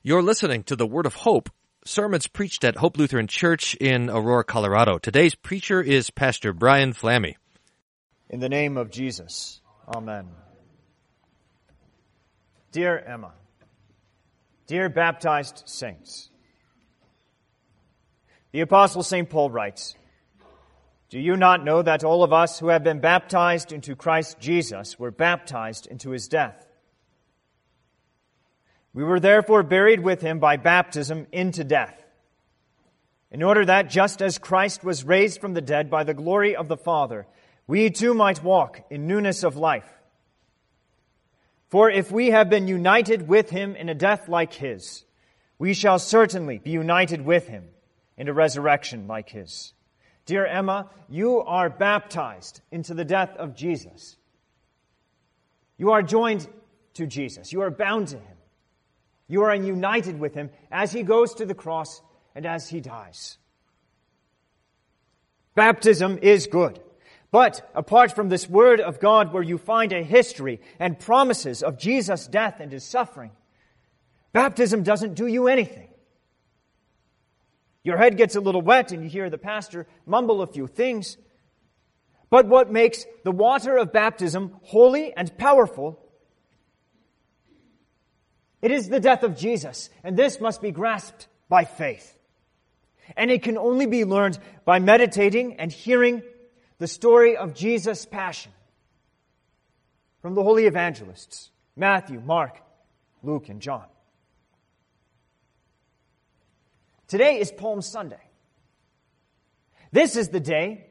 You're listening to the Word of Hope, sermons preached at Hope Lutheran Church in Aurora, Colorado. Today's preacher is Pastor Brian Flamme. In the name of Jesus, Amen. Dear Emma, dear baptized saints, the Apostle St. Paul writes, Do you not know that all of us who have been baptized into Christ Jesus were baptized into his death? We were therefore buried with him by baptism into death, in order that just as Christ was raised from the dead by the glory of the Father, we too might walk in newness of life. For if we have been united with him in a death like his, we shall certainly be united with him in a resurrection like his. Dear Emma, you are baptized into the death of Jesus. You are joined to Jesus. You are bound to him. You are united with him as he goes to the cross and as he dies. Baptism is good. But apart from this word of God where you find a history and promises of Jesus' death and his suffering, baptism doesn't do you anything. Your head gets a little wet and you hear the pastor mumble a few things. But what makes the water of baptism holy and powerful it is the death of Jesus, and this must be grasped by faith. And it can only be learned by meditating and hearing the story of Jesus' passion from the holy evangelists Matthew, Mark, Luke, and John. Today is Palm Sunday. This is the day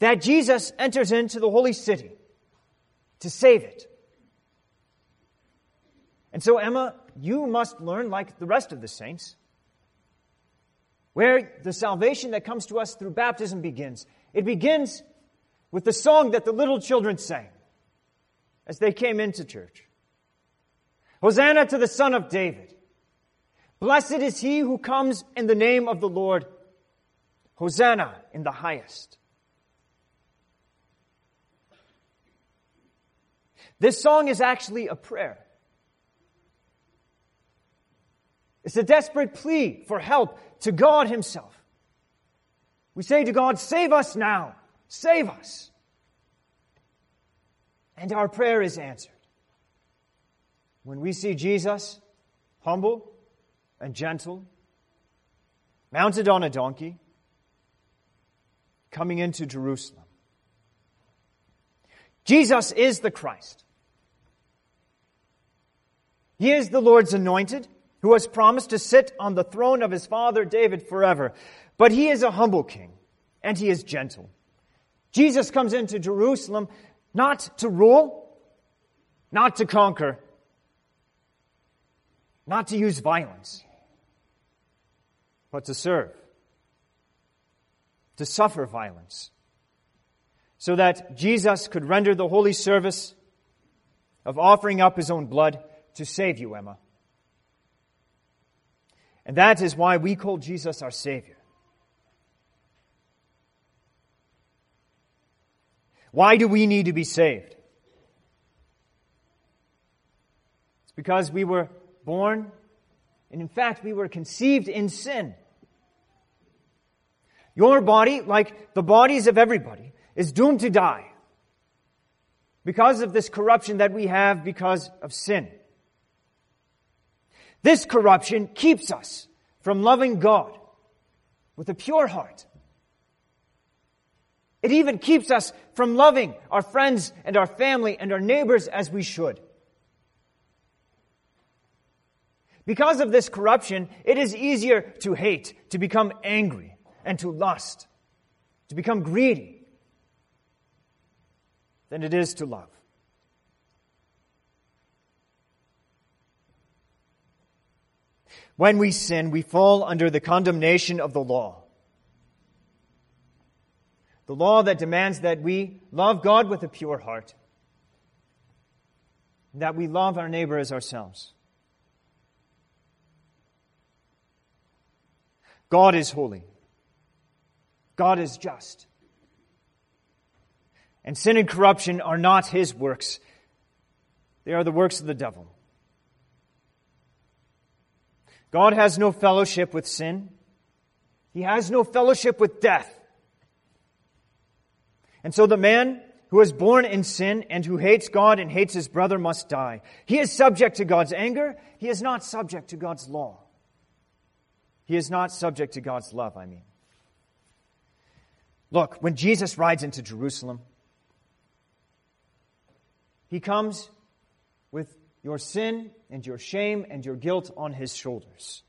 that Jesus enters into the holy city to save it and so, Emma, you must learn like the rest of the saints, where the salvation that comes to us through baptism begins. It begins with the song that the little children sang as they came into church. Hosanna to the Son of David. Blessed is he who comes in the name of the Lord. Hosanna in the highest. This song is actually a prayer. It's a desperate plea for help to God Himself. We say to God, Save us now! Save us! And our prayer is answered. When we see Jesus, humble and gentle, mounted on a donkey, coming into Jerusalem. Jesus is the Christ. He is the Lord's anointed who has promised to sit on the throne of his father David forever. But he is a humble king, and he is gentle. Jesus comes into Jerusalem not to rule, not to conquer, not to use violence, but to serve, to suffer violence, so that Jesus could render the holy service of offering up his own blood to save you, Emma. And that is why we call Jesus our Savior. Why do we need to be saved? It's because we were born, and in fact, we were conceived in sin. Your body, like the bodies of everybody, is doomed to die because of this corruption that we have because of sin. This corruption keeps us from loving God with a pure heart. It even keeps us from loving our friends and our family and our neighbors as we should. Because of this corruption, it is easier to hate, to become angry, and to lust, to become greedy, than it is to love. When we sin, we fall under the condemnation of the law. The law that demands that we love God with a pure heart, that we love our neighbor as ourselves. God is holy. God is just. And sin and corruption are not his works. They are the works of the devil. God has no fellowship with sin. He has no fellowship with death. And so the man who is born in sin and who hates God and hates his brother must die. He is subject to God's anger. He is not subject to God's law. He is not subject to God's love, I mean. Look, when Jesus rides into Jerusalem, he comes with your sin and your shame and your guilt on his shoulders.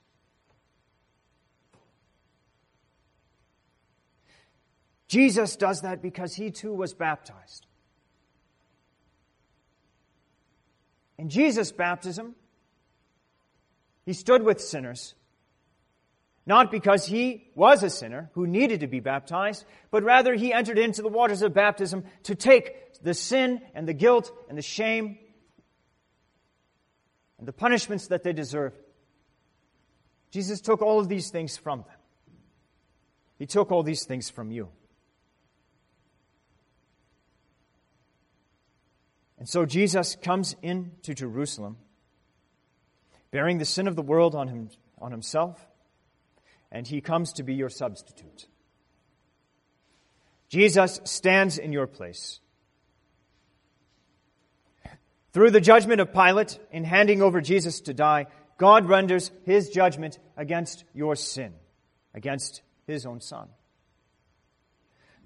Jesus does that because he too was baptized. In Jesus' baptism, he stood with sinners, not because he was a sinner who needed to be baptized, but rather he entered into the waters of baptism to take the sin and the guilt and the shame and the punishments that they deserve. Jesus took all of these things from them. He took all these things from you. And so Jesus comes into Jerusalem, bearing the sin of the world on, him, on himself, and he comes to be your substitute. Jesus stands in your place. Through the judgment of Pilate, in handing over Jesus to die, God renders his judgment against your sin, against his own son.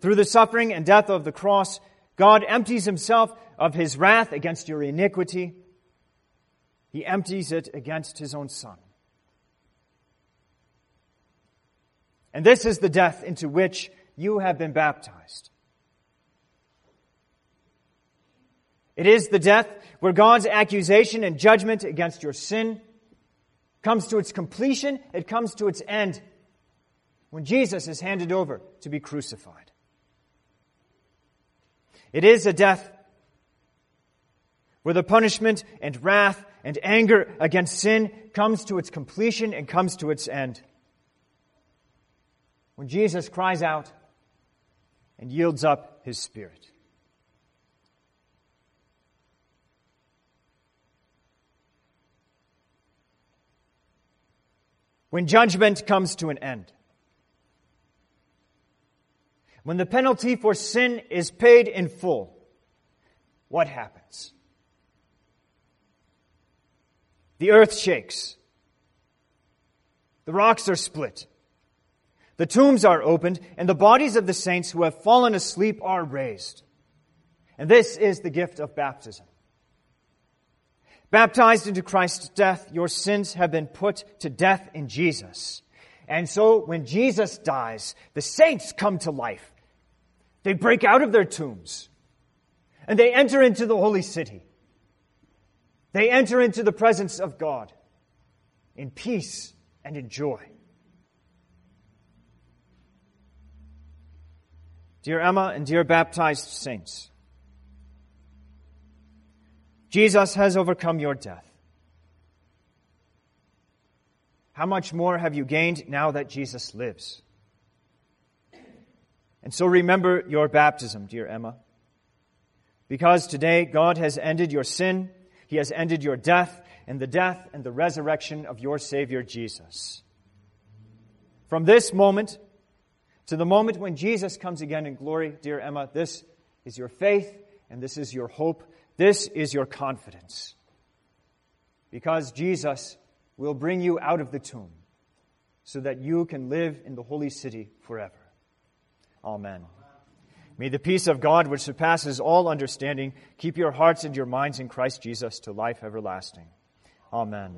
Through the suffering and death of the cross, God empties himself of his wrath against your iniquity. He empties it against his own son. And this is the death into which you have been baptized. It is the death where God's accusation and judgment against your sin comes to its completion, it comes to its end when Jesus is handed over to be crucified. It is a death where the punishment and wrath and anger against sin comes to its completion and comes to its end. When Jesus cries out and yields up his spirit. When judgment comes to an end. When the penalty for sin is paid in full, what happens? The earth shakes. The rocks are split. The tombs are opened, and the bodies of the saints who have fallen asleep are raised. And this is the gift of baptism. Baptized into Christ's death, your sins have been put to death in Jesus. And so when Jesus dies, the saints come to life. They break out of their tombs and they enter into the holy city. They enter into the presence of God in peace and in joy. Dear Emma and dear baptized saints, Jesus has overcome your death. How much more have you gained now that Jesus lives? And so remember your baptism, dear Emma. Because today God has ended your sin, He has ended your death, and the death and the resurrection of your Savior Jesus. From this moment to the moment when Jesus comes again in glory, dear Emma, this is your faith and this is your hope. This is your confidence. Because Jesus will bring you out of the tomb so that you can live in the holy city forever. Amen. May the peace of God, which surpasses all understanding, keep your hearts and your minds in Christ Jesus to life everlasting. Amen.